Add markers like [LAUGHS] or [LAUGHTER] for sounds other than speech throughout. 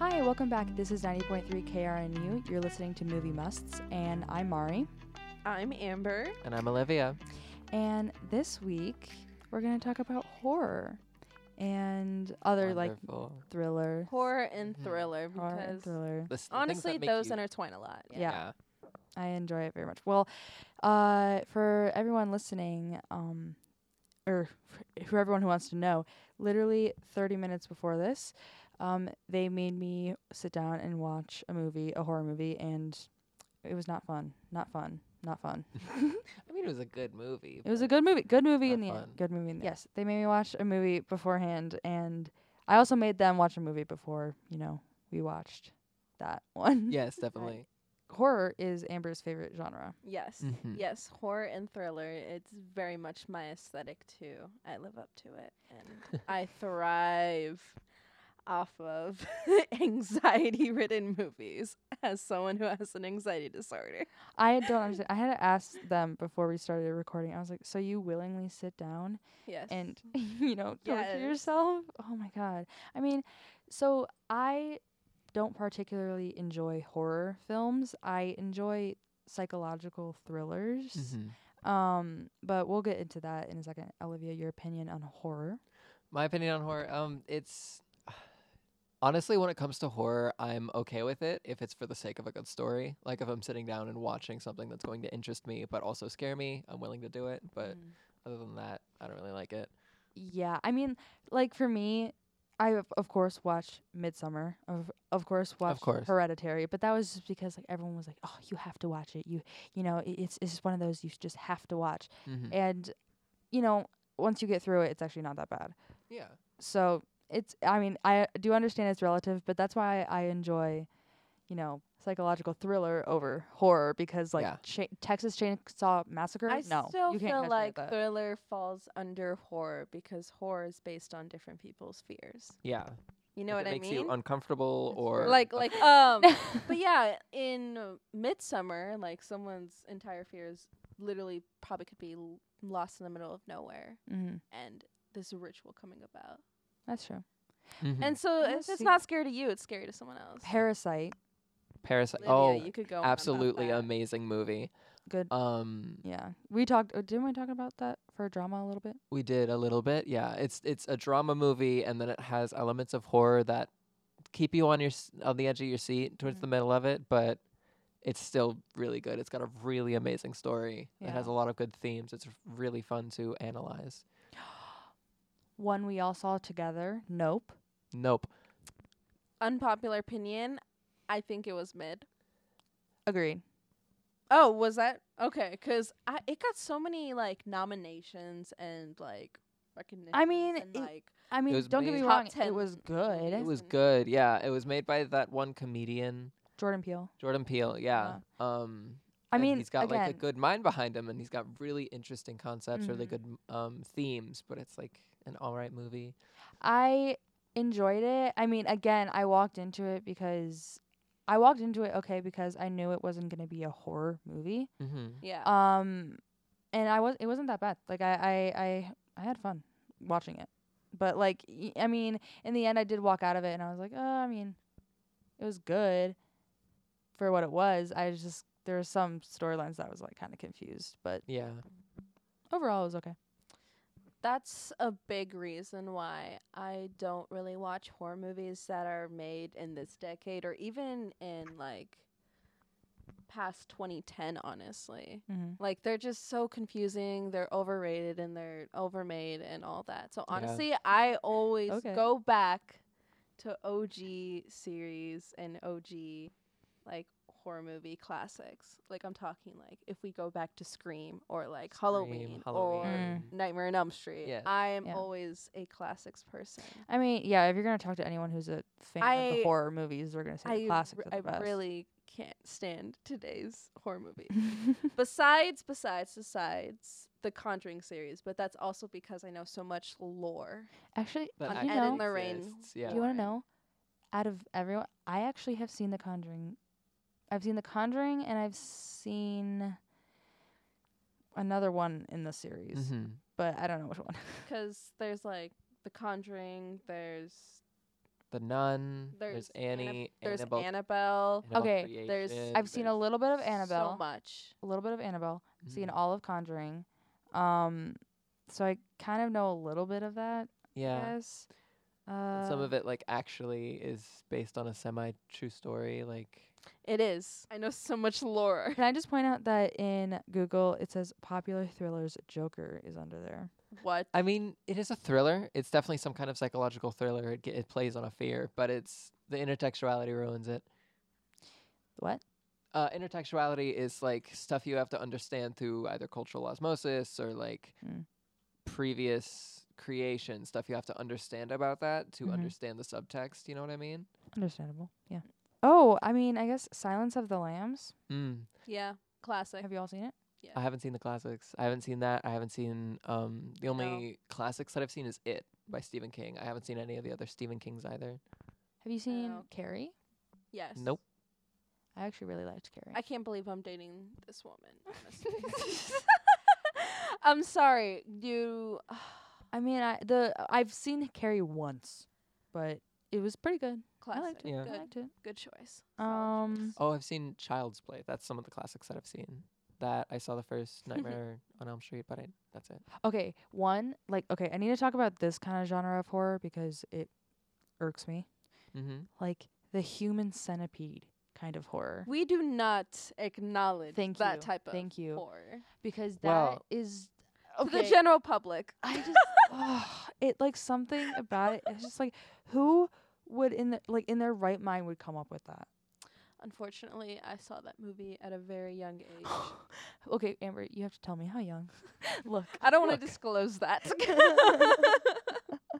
Hi, welcome back. This is 90.3 KRNU. You're listening to Movie Musts, and I'm Mari. I'm Amber. And I'm Olivia. And this week, we're going to talk about horror and other like Wonderful. thriller. Horror and Mhm. thriller Horror and because thriller. The the honestly those you- intertwine a lot. Yeah. I enjoy it very much. Well, uh, for everyone listening, um, or f- for everyone who wants to know, literally 30 minutes before this, um, they made me sit down and watch a movie, a horror movie, and it was not fun. Not fun. Not fun. [LAUGHS] [LAUGHS] I mean, it was a good movie. It was a good movie. Good movie in the fun. end. Good movie in the Yes, they made me watch a movie beforehand, and I also made them watch a movie before, you know, we watched that [LAUGHS] one. Yes, definitely. Horror is Amber's favorite genre. Yes. Mhm. Yes, horror and thriller. It's very much my aesthetic too. I live up to it and I thrive off of [LAUGHS] anxiety ridden movies as someone who has an anxiety disorder. I don't understand. I had to ask them before we started recording. I was like, "So you willingly sit down Yes. and [LAUGHS] you know torture Yes. yourself?" Oh my god. I mean, so I don't particularly enjoy horror films. I enjoy psychological thrillers. Mhm. Um, but we'll get into that in a second. Olivia, your opinion on horror? My opinion on horror, um, it's honestly when it comes to horror, I'm okay with it if it's for the sake of a good story. Like if I'm sitting down and watching something that's going to interest me but also scare me, I'm willing to do it. But Mm. other than that, I don't really like it. Yeah, I mean, like for me, I of, of course watched Midsommar. Of of course watched course. Hereditary, but that was just because like everyone was like, "Oh, you have to watch it." You you know, it's it's just one of those you just have to watch. Mm-hmm. And you know, once you get through it, it's actually not that bad. Yeah. So, it's I mean, I do understand it's relative, but that's why I enjoy, you know, psychological thriller over horror because like Yeah. cha- Texas Chainsaw Massacre, I no, still you can't feel like that. thriller falls under horror because horror is based on different people's fears. Yeah. You know if what it I makes mean? you uncomfortable or like like [LAUGHS] um but [LAUGHS] yeah in uh, Midsommar like someone's entire fears literally probably could be l- lost in the middle of nowhere hmm and this ritual coming about That's true. Mhm. and so if it's see- not scary to you it's scary to someone else Parasite, Parasite. Lydia, oh, you could go absolutely amazing movie. good. Um, Yeah, we talked. Uh, didn't we talk about that for drama a little bit? We did a little bit, yeah. It's it's a drama movie, and then it has elements of horror that keep you on your s- on the edge of your seat towards Mhm. the middle of it, but it's still really good. It's got a really amazing story. It has a lot of good themes. It's really fun to analyze. One we all saw together. Nope. Nope. unpopular opinion i think it was mid Agreed. oh was that okay because it got so many like nominations and like recognition I mean, and, it- like I mean, don't get me wrong. Top It was good. It was good. Yeah, it was made by that one comedian, Jordan Peele. Jordan Peele. Yeah. Um I and mean, he's got again, like a good mind behind him, and he's got really interesting concepts, really Mhm. good m- um, themes. But it's like an all right movie. I enjoyed it. I mean, again, I walked into it because I walked into it okay because I knew it wasn't gonna be a horror movie. Mm-hmm. yeah Um, and I was it wasn't that bad. Like I I I, I had fun watching it, but like y- I mean, in the end, I did walk out of it and I was like, oh, I mean, it was good for what it was. I just there were some storylines that I was like kind of confused, but Yeah. overall, it was okay. That's a big reason why I don't really watch horror movies that are made in this decade or even in like past 2010 honestly. Mm-hmm. Like they're just so confusing, they're overrated and they're overmade and all that. So Yeah. honestly, I always Okay. go back to OG series and OG like horror movie classics. Like I'm talking like if we go back to Scream or like Halloween, or Halloween. Nightmare on Elm Street. Yeah. I am Yeah. always a classics person. I mean, yeah, if you're gonna talk to anyone who's a fan of the horror movies, they're gonna say the I, classics r- are the I best. really can't stand today's horror movies. [LAUGHS] besides, besides, besides the Conjuring series, but that's also because I know so much lore. Actually, That you on know, Ed and Lorraine. exists, Yeah. do you want to know? Out of everyone, I actually have seen The Conjuring. I've seen The Conjuring, and I've seen another one in the series, Mm-hmm. but I don't know which one. [LAUGHS] Because there's like The Conjuring, there's The Nun. There's There's, Annie. There's Annabelle, Annabelle. Annabelle Okay, there's- I've seen a little bit of Annabelle, So much. a little bit of Annabelle, seen Mhm. all of Conjuring. Um, so I kind of know a little bit of that. Yeah. Yes. Uh, some of it like actually is based on a semi true story. Like It is. I know so much lore. Can I just point out that in Google it says popular thrillers Joker is under there. What? I mean, it is a thriller. It's definitely some kind of psychological thriller. It, ge- it plays on a fear, but it's the intertextuality ruins it. What? Uh, intertextuality is like stuff you have to understand through either cultural osmosis or like Hmm. previous creation stuff you have to understand about that to Mhm. understand the subtext. You know what I mean? Understandable. Yeah. Oh, I mean, I guess Silence of the Lambs. Mm. Yeah. Classic. Have you all seen it? Yeah. I haven't seen the classics. I haven't seen that. I haven't seen um the only classics that I've seen is It by Stephen King. I haven't seen any of the other Stephen Kings either. Have you seen Oh. Carrie? yes. Nope. I actually really liked Carrie. I can't believe I'm dating this woman. [LAUGHS] [LAUGHS] I'm sorry. You. I mean, I the I've seen Carrie once, but it was pretty good. I Classic. liked it. Yeah. I Good. liked it. Good choice. Solid Um, choice. Oh, I've seen Child's Play. That's some of the classics that I've seen. That I saw the first [LAUGHS] Nightmare on Elm Street, but I, that's it. Okay, one like okay, I need to talk about this kind of genre of horror because it irks me. Mm-hmm. Like the human centipede kind of horror. we do not acknowledge Thank that you. type of Thank you. horror because that Well- is to the general public. I just [LAUGHS] ugh, it like something about it. It's just like who would in the like in their right mind would come up with that. Unfortunately, I saw that movie at a very young age. [GASPS] okay, Amber, you have to tell me how young. [LAUGHS] Look, I don't want to disclose that. [LAUGHS] [LAUGHS]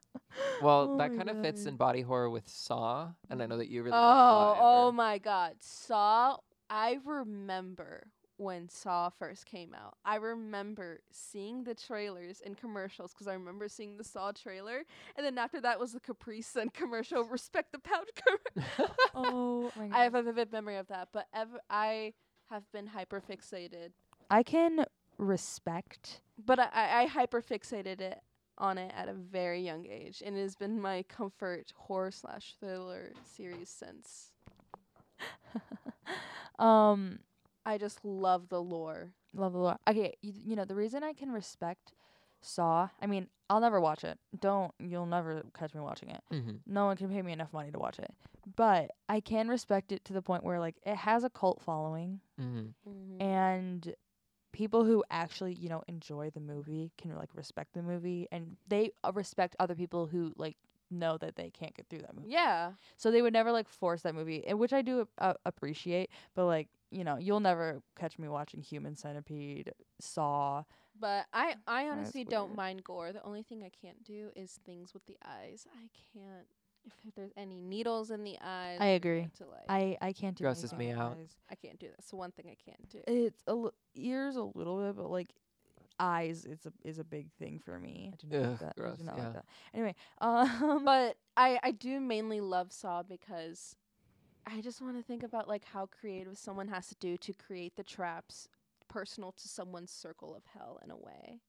Well, Oh that kind of fits in body horror with Saw, and I know that you really. oh, like Saw, oh, oh my God, Saw! I remember when Saw first came out. I remember seeing the trailers and commercials because I remember seeing the Saw trailer, and then after that was the Capri Sun [LAUGHS] commercial, Respect the Pouch commercial. [LAUGHS] [LAUGHS] oh my God. I have a vivid memory of that, but ever I have been hyper fixated. I can respect But I, I, I hyper fixated it on it at a very young age, and it has been my comfort horror slash thriller series since. um I just love the lore. love the lore. Okay, you, you know the reason I can respect Saw. I mean, I'll never watch it. Don't you'll never catch me watching it. Mm-hmm. No one can pay me enough money to watch it. But I can respect it to the point where like it has a cult following Mm-hmm. Mm-hmm. and people who actually, you know, enjoy the movie can like respect the movie and they uh, respect other people who like know that they can't get through that movie. Yeah, So they would never like force that movie, and which I do uh, appreciate, but like, you know, you'll never catch me watching Human Centipede, Saw. but I I honestly don't weird. mind gore. The only thing I can't do is things with the eyes. I can't if there's any needles in the eyes. I agree. To like, I I can't do Grosses anything me out. eyes. I can't do that. That's the one thing I can't do. It's a l- ears a little bit, but like eyes, it's a is a big thing for me. I do not Ugh, like that. I gross, do not yeah. like that. Anyway, [LAUGHS] um, but I I do mainly love Saw because I just want to think about like how creative someone has to do to create the traps personal to someone's circle of hell in a way,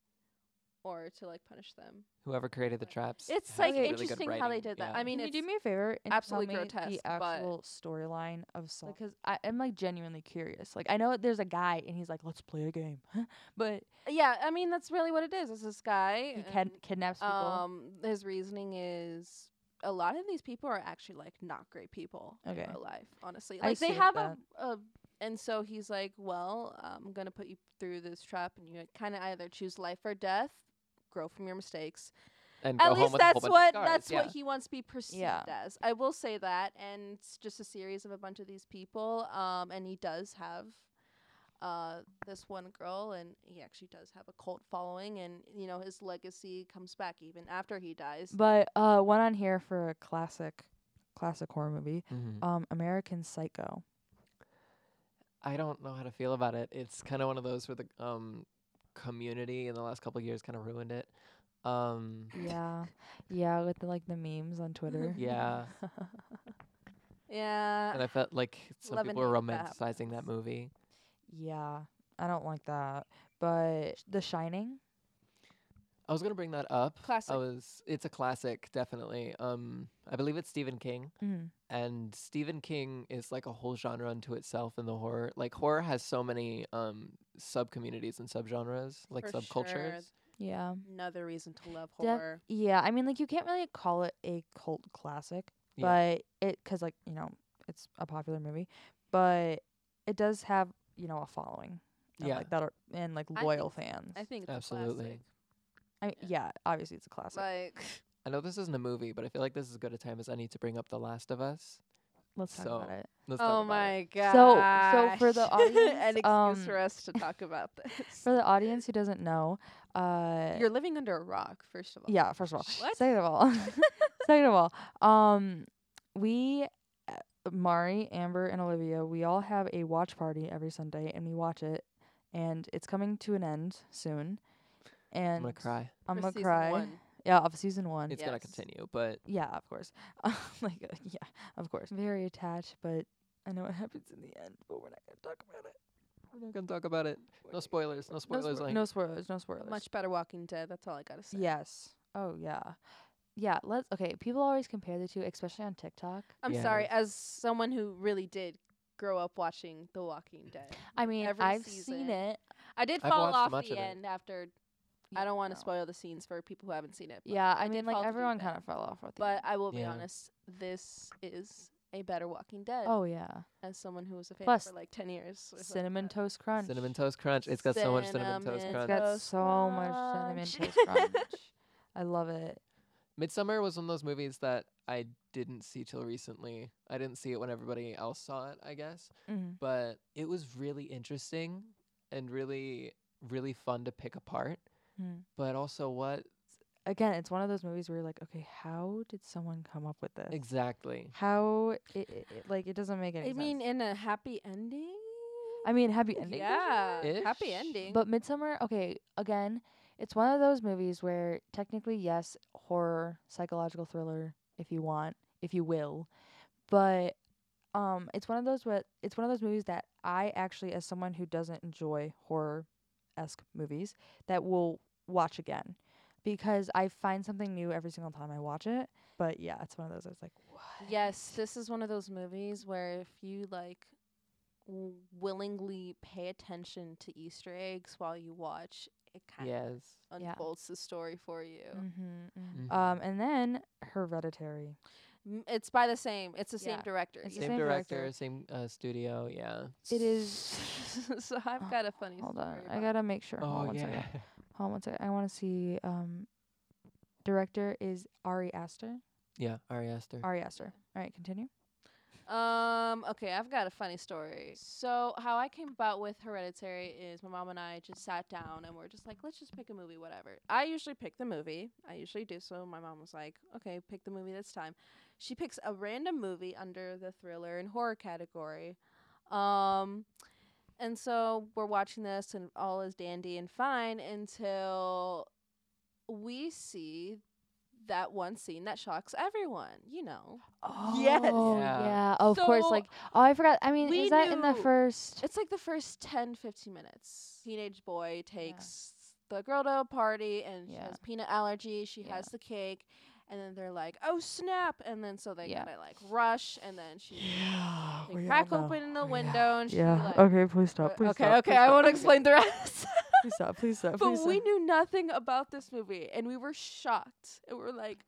or to like punish them. Whoever created the traps. It's like really interesting how they did that. yeah. I mean, can you do me a favor and absolutely tell me grotesque, the actual storyline of Saw? Because I am like genuinely curious. Like I know there's a guy and he's like, let's play a game, [LAUGHS] but yeah. I mean, that's really what it is. It's this guy. he can kidnaps people. um, his reasoning is a lot of these people are actually like not great people Okay. in real life. Honestly, I like they have that. a, a, and so he's like, well, I'm gonna put you through this trap, and you kind of either choose life or death, grow from your mistakes. and At go home least with a whole that's what scars, that's yeah. what he wants to be perceived Yeah. as. I will say that, and it's just a series of a bunch of these people. Um, and he does have uh this one girl, and he actually does have a cult following, and you know his legacy comes back even after he dies. But uh, one on here for a classic, classic horror movie, Mhm. um, American Psycho. I don't know how to feel about it. It's kind of one of those where the um community in the last couple of years kind of ruined it. Um, Yeah, yeah, with the, like the memes on [LAUGHS] Twitter. yeah, Yeah, and I felt like some love people were hate that romanticizing that movie. Yeah, I don't like that. But The Shining. I was gonna bring that up. Classic. I was. It's a classic, definitely. Um, I believe it's Stephen King, Mm. and Stephen King is like a whole genre unto itself in the horror. Like horror has so many um sub communities and subgenres, like For subcultures. sure. Yeah. Another reason to love Def- horror. Yeah. I mean, like you can't really call it a cult classic, Yeah. but it because like you know it's a popular movie, but it does have you know a following. Yeah. like that are and like I loyal think- fans. I think it's Absolutely. A classic. I mean, yeah, obviously it's a classic. Like I know this isn't a movie, but I feel like this is as good a time as any to bring up The Last of Us. Let's talk so- about it. Let's talk oh about my god. So- so for the [LAUGHS] audience, an excuse um, for us to talk about this. For the audience who doesn't know, uh, You're living under a rock, first of all. yeah. First of all, What? second of all, [LAUGHS] second of all, um, we, Mari, Amber, and Olivia, we all have a watch party every Sunday, and we watch it, and it's coming to an end soon, and I'm gonna cry. I'm For gonna season cry. one. Yeah, of season one. It's gonna Yes. continue, but Yeah, of course. [LAUGHS] like, uh, yeah, of course. Very attached, but I know what [LAUGHS] happens in the end, but we're not gonna talk about it. we're not gonna talk about it. No spoilers. No spoilers. No, spoilers. spo- like no spoilers. No spoilers. Much better Walking Dead. That's all I gotta say. Yes. Oh yeah. Yeah. Let's. Okay. People always compare the two, especially on TikTok. I'm Yeah. sorry, as someone who really did grow up watching The Walking Dead. I mean, Every I've season. seen it. I did I've fall watched off much the of it. end after. I don't want to No. spoil the scenes for people who haven't seen it. but Yeah. I, I did mean, fall like off the everyone kind end. of fell off with the But end. I will be Yeah. honest, this is a better Walking Dead. Oh yeah. As someone who was a fan Plus, for like ten years. or something Cinnamon like that. toast crunch. cinnamon toast crunch. It's got so much cinnamon toast Cinnamon It's got Toast so much cinnamon crunch. toast crunch. [LAUGHS] I love it. Midsommar was one of those movies that I didn't see till recently. I didn't see it when everybody else saw it, I guess. Mm. But it was really interesting and really, really fun to pick apart. Mm. But also, what Again, it's one of those movies where you're like, okay, how did someone come up with this? exactly? How it, it, it- like it doesn't make any I sense. mean, in a happy ending. I mean, happy ending. Yeah, happy ending. But Midsommar, okay, again, it's one of those movies where technically, yes, horror, psychological thriller, if you want, if you will, but um, it's one of those what it's one of those movies that I actually, as someone who doesn't enjoy horror esque movies, that will watch again because I find something new every single time I watch it. But yeah, it's one of those. I was like, what? Yes, this is one of those movies where if you like w- willingly pay attention to Easter eggs while you watch, it kind of Yes. Yeah. unfolds the story for you. Mm-hmm, Mhm. Um, and then Hereditary. M- It's by the same. It's the same Yeah, director. it's the. Same same director, director. same uh, studio. Yeah. It is. [LAUGHS] so I've Oh, got a funny Hold story. on, I about- gotta make sure. Hold on Oh one second. yeah. [LAUGHS] Hold on one second. I want to see. Um, director is Ari Aster. yeah. Ari Aster. Ari Aster. All right, continue. Um. Okay, I've got a funny story. So how I came about with Hereditary is my mom and I just sat down and we're just like, let's just pick a movie, whatever. I usually pick the movie. I usually do so. My mom was like, okay, pick the movie this time. She picks a random movie under the thriller and horror category. Um. And so we're watching this, and all is dandy and fine until we see that one scene that shocks everyone. You know, Yes. Oh, Yeah. yeah. Of course. Like, oh, I forgot. I mean, is that in the first? It's like the first 10, 15 minutes. Teenage boy takes the girl to a party and she has peanut allergy. She Yeah. has the cake. And then they're like, oh, snap. And then so they Yeah. gotta like rush. And then she Yeah. crack open the window and she Yeah. like. okay. Please stop. uh, Please okay, stop. okay. please I stop, won't explain the rest. [LAUGHS] stop, Please stop. Please stop. but Please we stop. knew nothing about this movie. And we were shocked. And we're like,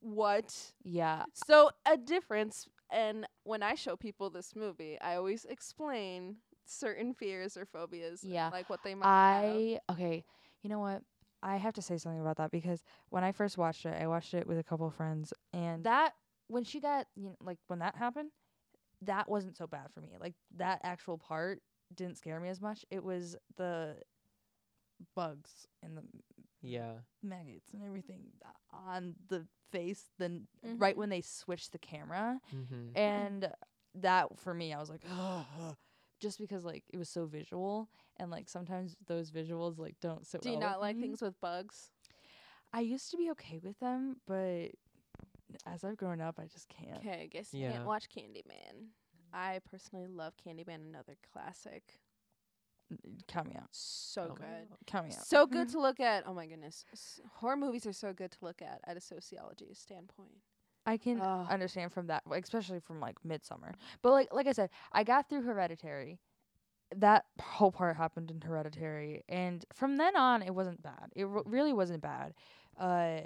what? Yeah. So a difference, and when I show people this movie, I always explain certain fears or phobias, Yeah. like what they might have. I okay. You know what? I have to say something about that because when I first watched it, I watched it with a couple of friends, and that when she got you know, like when that happened, that wasn't so bad for me. Like that actual part didn't scare me as much. It was the bugs and the Yeah. maggots and everything on the face. Then right Mhm. when they switched the camera, Mm-hmm. and that for me, I was like, just because like it was so visual, and like sometimes those visuals like don't sit Do you well with not like me. things with bugs? I used to be okay with them, but as I've grown up, I just can't. Okay, I guess you Yeah. can't watch Candyman. I personally love Candyman, another classic. Count me out. So Oh good. God. Count me out. So good to look at. Oh my goodness. S- horror movies are so good to look at at a sociology standpoint. I can Ugh. understand from that, like, especially from like Midsommar. But like like I said, I got through Hereditary. That whole part happened in Hereditary, and from then on, it wasn't bad. It r- really wasn't bad. Uh,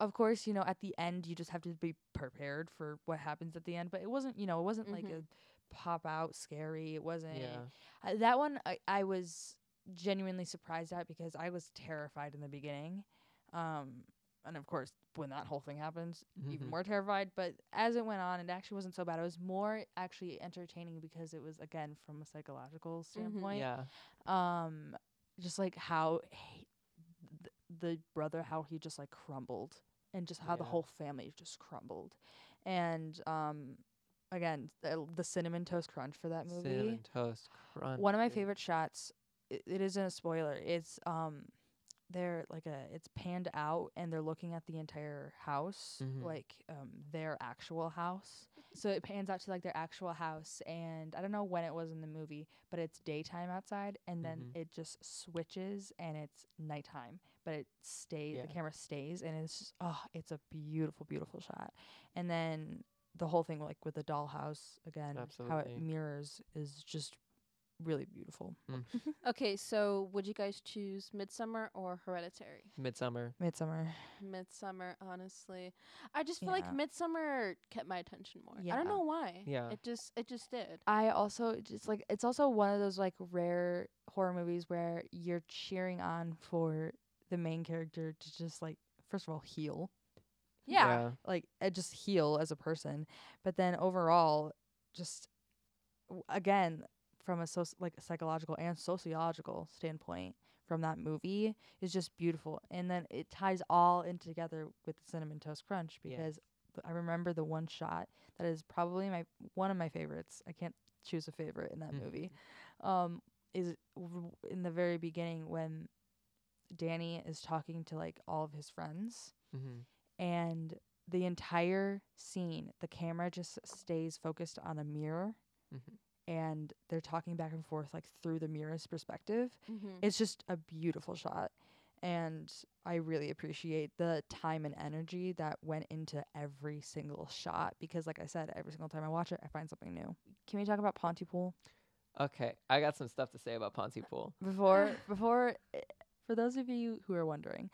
of course, you know, at the end, you just have to be prepared for what happens at the end. But it wasn't, you know, it wasn't like Mhm. a pop out scary. It wasn't. Yeah. Uh, that one I, I was genuinely surprised at because I was terrified in the beginning. Um, and of course, when that whole thing happens, even Mhm. more terrified. But as it went on, it actually wasn't so bad. It was more actually entertaining because it was again from a psychological standpoint. Yeah. Um, just like how he, th- the brother, how he just like crumbled, and just how the whole family just crumbled, and um, again the, the cinnamon toast crunch for that movie Cinnamon toast crunch. one of my favorite shots it, it isn't a spoiler it's um they're like a it's panned out and they're looking at the entire house Mhm. like um their actual house so it pans out to like their actual house and i don't know when it was in the movie but it's daytime outside and then Mhm. it just switches and it's nighttime but it stays Yeah. the camera stays and it's just oh it's a beautiful beautiful shot and then the whole thing like with the dollhouse again how it mirrors is just really beautiful mm. [LAUGHS] Okay, so would you guys choose Midsommar or Hereditary? Midsommar. Midsommar Midsommar, honestly. I just feel like Yeah. Midsommar kept my attention more. yeah. I don't know why. Yeah. It just it just did. i also just like it's also one of those like rare horror movies where you're cheering on for the main character to just like first of all heal Yeah. like uh, just heal as a person but then overall just w- again from a soc- like a psychological and sociological standpoint from that movie is just beautiful and then it ties all in together with the cinnamon toast crunch Yeah. because th- i remember the one shot that is probably my one of my favorites i can't choose a favorite in that Mhm. movie um is w- in the very beginning when Dani is talking to like all of his friends Mm-hmm. And the entire scene the camera just stays focused on a mirror Mhm. and they're talking back and forth like through the mirror's perspective Mm-hmm. it's just a beautiful shot and i really appreciate the time and energy that went into every single shot because like i said every single time i watch it i find something new can we talk about pontypool Okay, I got some stuff to say about Pontypool. before [LAUGHS] before eh, for those of you who are wondering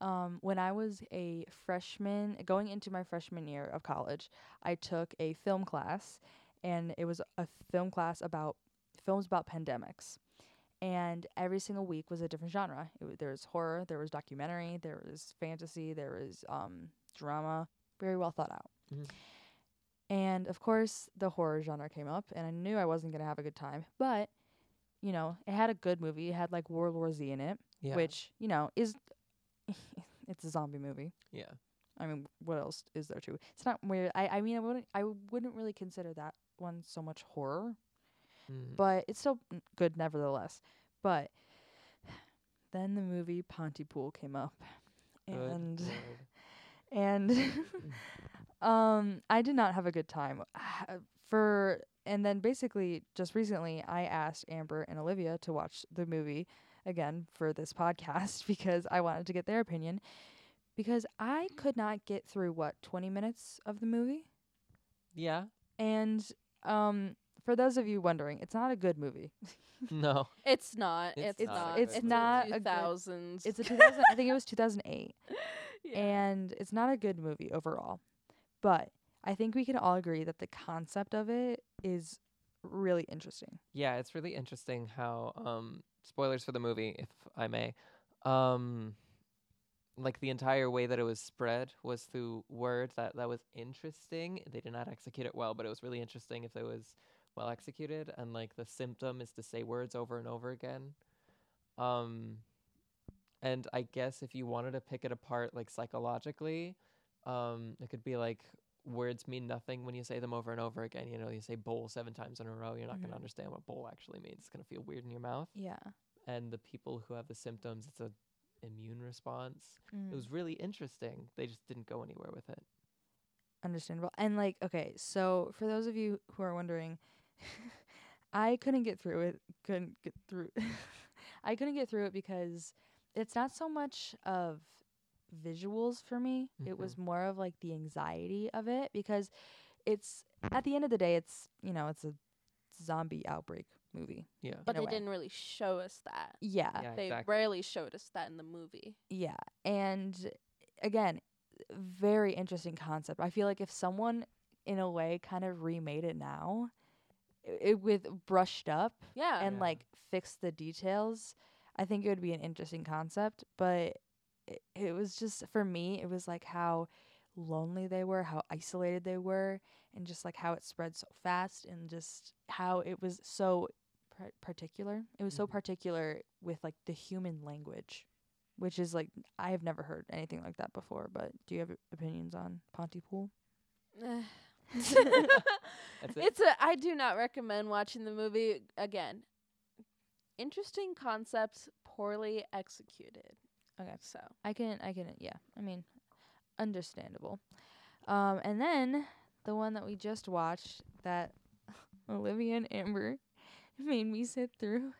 um, when i was a freshman going into my freshman year of college i took a film class and it was a film class about films about pandemics and every single week was a different genre w- there was horror there was documentary there was fantasy there was um, drama very well thought out Mhm. and of course the horror genre came up and i knew i wasn't going to have a good time but you know it had a good movie it had like world war z in it Yeah. which you know is it's a zombie movie Yeah. i mean what else is there to it's not weird i i mean i wouldn't i wouldn't really consider that one so much horror Mm. but it's still good nevertheless. But then the movie Pontypool came up, and [LAUGHS] and [LAUGHS] um, I did not have a good time. [SIGHS] For and then basically just recently, I asked Amber and Olivia to watch the movie again for this podcast [LAUGHS] because I wanted to get their opinion because I could not get through what twenty minutes of the movie. Yeah. And um, for those of you wondering, it's not a good movie. [LAUGHS] No. It's not. It's It's, not not. It's good not a Two good- thousands. It's a 2000. I think it was [LAUGHS] 2008, yeah. and it's not a good movie overall. But I think we can all agree that the concept of it is really interesting. Yeah, it's really interesting how um spoilers for the movie, if I may. Um like the entire way that it was spread was through word that that was interesting. They did not execute it well, but it was really interesting if it was well executed and like the symptom is to say words over and over again. Um and I guess if you wanted to pick it apart like psychologically, um it could be like words mean nothing when you say them over and over again. You know, you say bowl seven times in a row, you're not going Mhm. to understand what bowl actually means. It's going to feel weird in your mouth. Yeah. And the people who have the symptoms, it's a immune response. Mm. It was really interesting. They just didn't go anywhere with it. understandable. And like, okay, so for those of you who are wondering, [LAUGHS] I couldn't get through it. Couldn't get through. [LAUGHS] I couldn't get through it because it's not so much of visuals for me. It was mm-hmm. more of like the anxiety of it because it's at the end of the day, it's you know, it's a zombie outbreak movie. Yeah. But they way. didn't really show us that. Yeah, Yeah, they exactly. rarely showed us that in the movie. Yeah. And again, very interesting concept. I feel like if someone in a way kind of remade it now, i- it with brushed up Yeah. and Yeah. like fixed the details, I think it would be an interesting concept, but it, it was just for me, it was like how lonely they were, how isolated they were, and just like how it spread so fast and just how it was so par- particular. It was so Mhm. particular with like the human language, which is like I have never heard anything like that before. But do you have opinions on Pontypool? [LAUGHS] It. it's a I do not recommend watching the movie again. Interesting concepts, poorly executed. Okay. So I can, I can, yeah. I mean, understandable. Um, and then the one that we just watched that [LAUGHS] Olivia and Amber [LAUGHS] made me sit through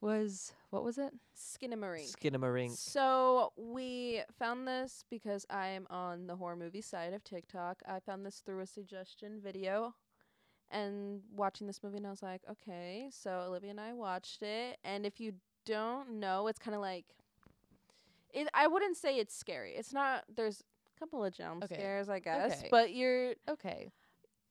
was what was it? Skinamarink. Skinamarink. So we found this because I am on the horror movie side of TikTok. I found this through a suggestion video and watching this movie and I was like, okay, so Olivia and I watched it and if you don't know, it's kind of like it I wouldn't say it's scary. It's not there's a couple of jump Okay. scares, I guess, Okay. but you're Okay,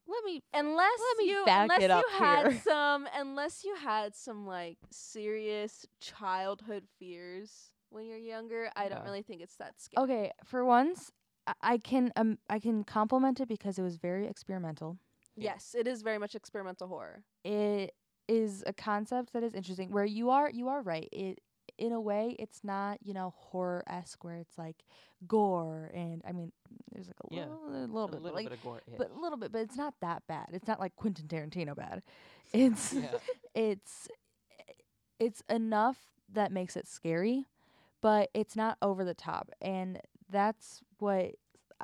let me. unless Let me you unless it up you had here. [LAUGHS] some unless you had some like serious childhood fears when you're younger, I don't really think it's that scary. Okay, for once, I, I can um I can compliment it because it was very experimental. Yes, it is very much experimental horror. it is a concept that is interesting where you are you are right it in a way it's not you know horror esque where it's like gore and i mean there's like a Yeah, little, a little a bit little like bit of gore. but a little bit but it's not that bad it's not like quentin tarantino bad [LAUGHS] it's yeah. [LAUGHS] it's it's enough that makes it scary but it's not over the top and that's what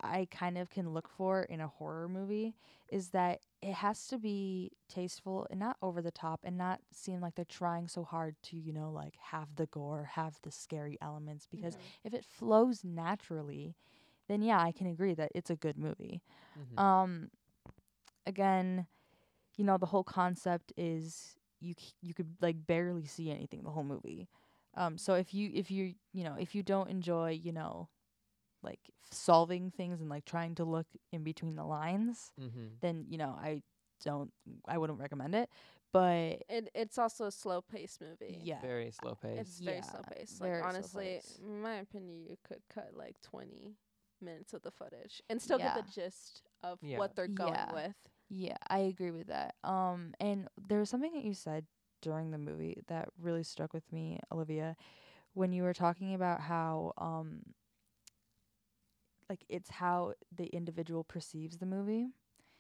i kind of can look for in a horror movie is that it has to be tasteful and not over the top and not seem like they're trying so hard to you know like have the gore have the scary elements because Mhm. if it flows naturally then yeah i can agree that it's a good movie Mhm. um again you know the whole concept is you c- you could like barely see anything the whole movie um so if you if you you know if you don't enjoy you know like solving things and like trying to look in between the lines Mhm. then you know i don't i wouldn't recommend it but It it's also a slow paced movie. yeah Very slow pace. It's very Yeah, slow paced. very Like slow honestly, in my opinion, you could cut like twenty minutes of the footage and still get the gist of Yeah. what they're going Yeah. with. Yeah, I agree with that. Um, and there was something that you said during the movie that really stuck with me, Olivia, when you were talking about how um like it's how the individual perceives the movie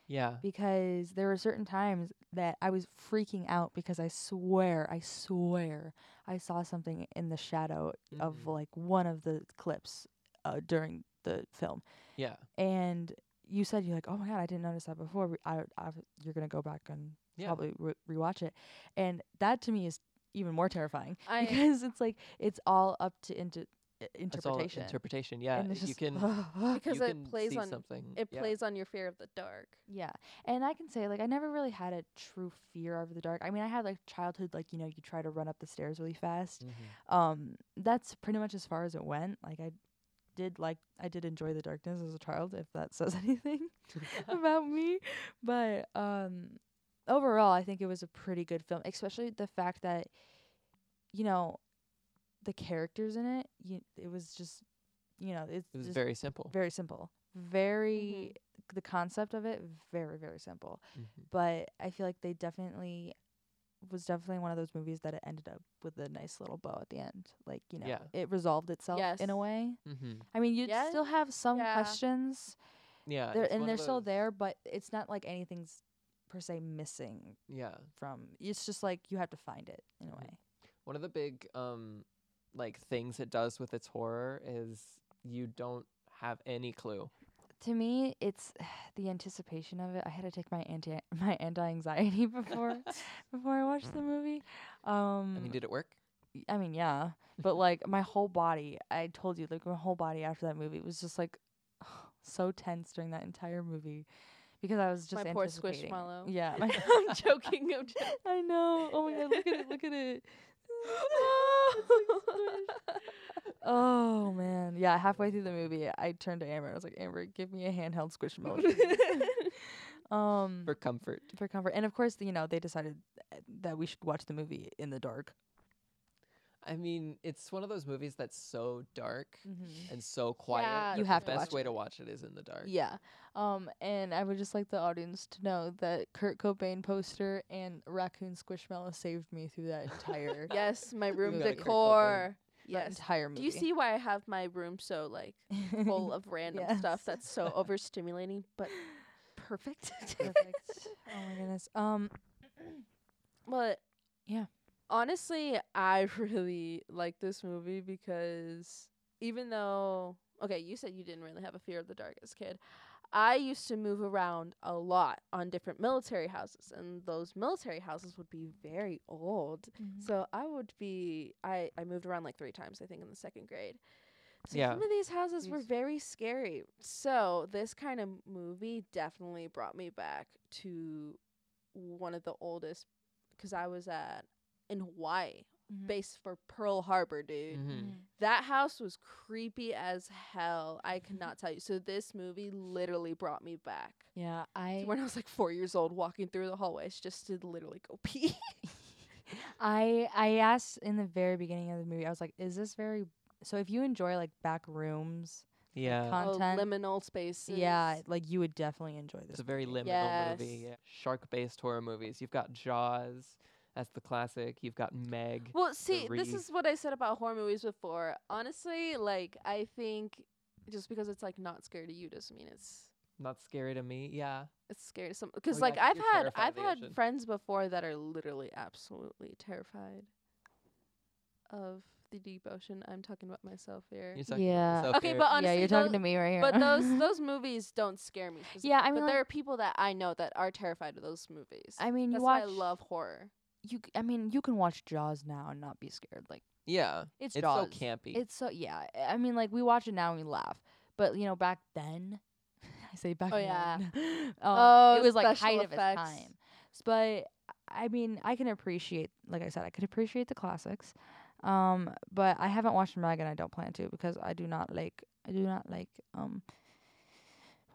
yeah. because there were certain times that I was freaking out because I swear, I swear I saw something in the shadow of Mhm. like one of the clips uh, during the film Yeah. and you said you're like, oh my god, I didn't notice that before. Re- I, I, you're gonna go back and Yeah. probably re- rewatch it, and that to me is even more terrifying I [LAUGHS] because it's like it's all up to into i- It's all interpretation. interpretation. Yeah. and it's you just, can [LAUGHS] because you it can plays see on something. it yeah. plays on your fear of the dark. yeah, and I can say like I never really had a true fear of the dark. I mean, I had like childhood, like you know, you try to run up the stairs really fast. Mhm. Um, that's pretty much as far as it went. Like I did like I did enjoy the darkness as a child, if that [LAUGHS] says anything. [LAUGHS] about me. But um overall I think it was a pretty good film, especially the fact that you know the characters in it, you, it was just you know, it's It was just very simple. very simple. Very the concept of it very very simple. Mhm. But I feel like they definitely was definitely one of those movies that it ended up with a nice little bow at the end. Like, you know, Yeah. it resolved itself in a Yes. way. Mhm. I mean, you'd still have some yeah. questions Yeah. they're, and they're still there, but it's not like anything's per se missing Yeah. from. It's just like you have to find it in a Mhm. way. One of the big um like things it does with its horror is you don't have any clue. to me, it's [SIGHS] the anticipation of it. I had to take my anti [LAUGHS] my anti anxiety [LAUGHS] before [LAUGHS] before I watched the movie. Um, I mean, did it work? y- I mean, yeah, but like my whole body, I told you, like my whole body after that movie was just like [SIGHS] so tense during that entire movie because I was just My poor anticipating. Squishmallow. Yeah, my I'm joking. I'm joking. I know. Oh my god, look at it! Look at it. [LAUGHS] Oh man, yeah. Halfway through the movie, I turned to Amber. and I was like, Amber, give me a handheld squishmallow. [LAUGHS] please." um, For comfort. for comfort, and of course, you know, they decided that we should watch the movie in the dark. I mean, it's one of those movies that's so dark Mm-hmm. and so quiet. Yeah, that You the have to best watch way it. to watch it is in the dark. Yeah. Um, and I would just like the audience to know that Kurt Cobain poster and raccoon squishmallow saved me through that entire [LAUGHS] yes, my room got a decor. that Yes. entire movie. Do you see why I have my room so like full of [LAUGHS] random stuff that's so overstimulating but [LAUGHS] perfect? Perfect. oh my goodness. Um. But Yeah. Honestly, I [LAUGHS] really like this movie because even though okay, you said you didn't really have a fear of the dark as a kid. I used to move around a lot on different military houses and those military houses would be very old. Mm-hmm. So I would be I I moved around like 3 times I think in the second grade. So Yeah. some of these houses were very scary. So this kind of movie definitely brought me back to one of the oldest cuz I was at in Hawaii, Mhm. base for Pearl Harbor, dude. hmm That house was creepy as hell. I cannot tell you. So this movie literally brought me back Yeah, I when I was like 4 years old walking through the hallways just to literally go pee. [LAUGHS] I I asked in the very beginning of the movie. I was like, "Is this very?" So if you enjoy like back rooms, Yeah. Con- Oh, Content. liminal spaces. yeah, like you would definitely enjoy this. It's a very movie. liminal movie. Yeah. Shark-based horror movies. You've got Jaws. That's the classic. You've got Meg. Well, see, this is what I said about horror movies before. Honestly, like I think just because it's like not scary to you doesn't mean it's Not scary to me. Yeah. it's scary to some. Because Oh, like yeah, 'cause I've had I've had ocean. friends before that are literally absolutely terrified of the deep ocean. I'm talking about myself here. You're talking Yeah. about yourself Okay, here. but honestly, yeah, you're talking to me right here. but those [LAUGHS] those movies don't scare me. Yeah, I mean, but mean, there are people that I know that are terrified of those movies. I mean, you That's watch. why I love horror. You. c- I mean, you can watch Jaws now and not be scared. Like yeah. it's, It's Jaws. so campy. It's so yeah. I mean, like we watch it now and we laugh, but you know, back then, [LAUGHS] I say back Oh, yeah. then. [LAUGHS] um, Oh, it was like special height of its time. S- But I mean, I can appreciate, like I said, I could appreciate the classics. Um, but I haven't watched Meg and I don't plan to because I do not like I do not like um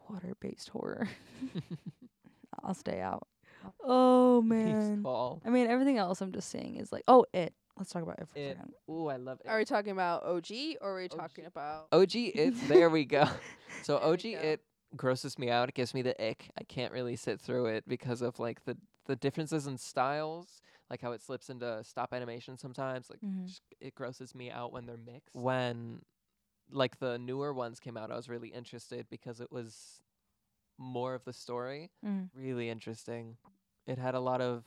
water based horror. [LAUGHS] I'll stay out. Oh [LAUGHS] man. Fall. I mean everything else I'm just saying is like oh it. Let's talk about it for a It. second. Ooh, I love it. Are we talking about OG or are we OG. talking about? OG it. There we go. [LAUGHS] [LAUGHS] So There we OG go. it grosses me out. It gives me the ick. I can't really sit through it because of like the the differences in styles, like how it slips into stop animation sometimes. Like Mhm. just, it grosses me out when they're mixed. When like the newer ones came out, I was really interested because it was more of the story. Mm. Really interesting. It had a lot of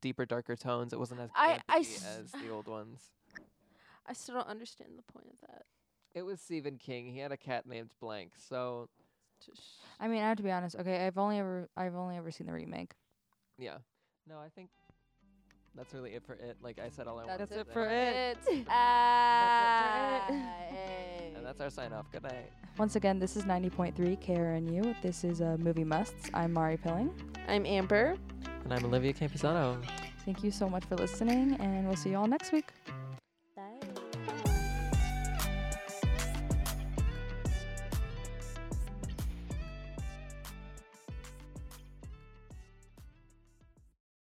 deeper, darker tones. It wasn't as I- I as the old [SIGHS] ones. I still don't understand the point of that. It was Stephen King. He had a cat named Blank. So I mean, I have to be honest. Okay, I've only ever I've only ever seen the remake. yeah. No, I think that's really it for it. Like I said, all I That's, wanted it for it. it. [LAUGHS] That's it for it. Ah, And that's our sign off. Good night. Once again, this is 90.3 KRNU. This is uh, Movie Musts. I'm Mari Pilling. I'm Amber. And I'm Olivia Campisano. Thank you so much for listening, and we'll see you all next week.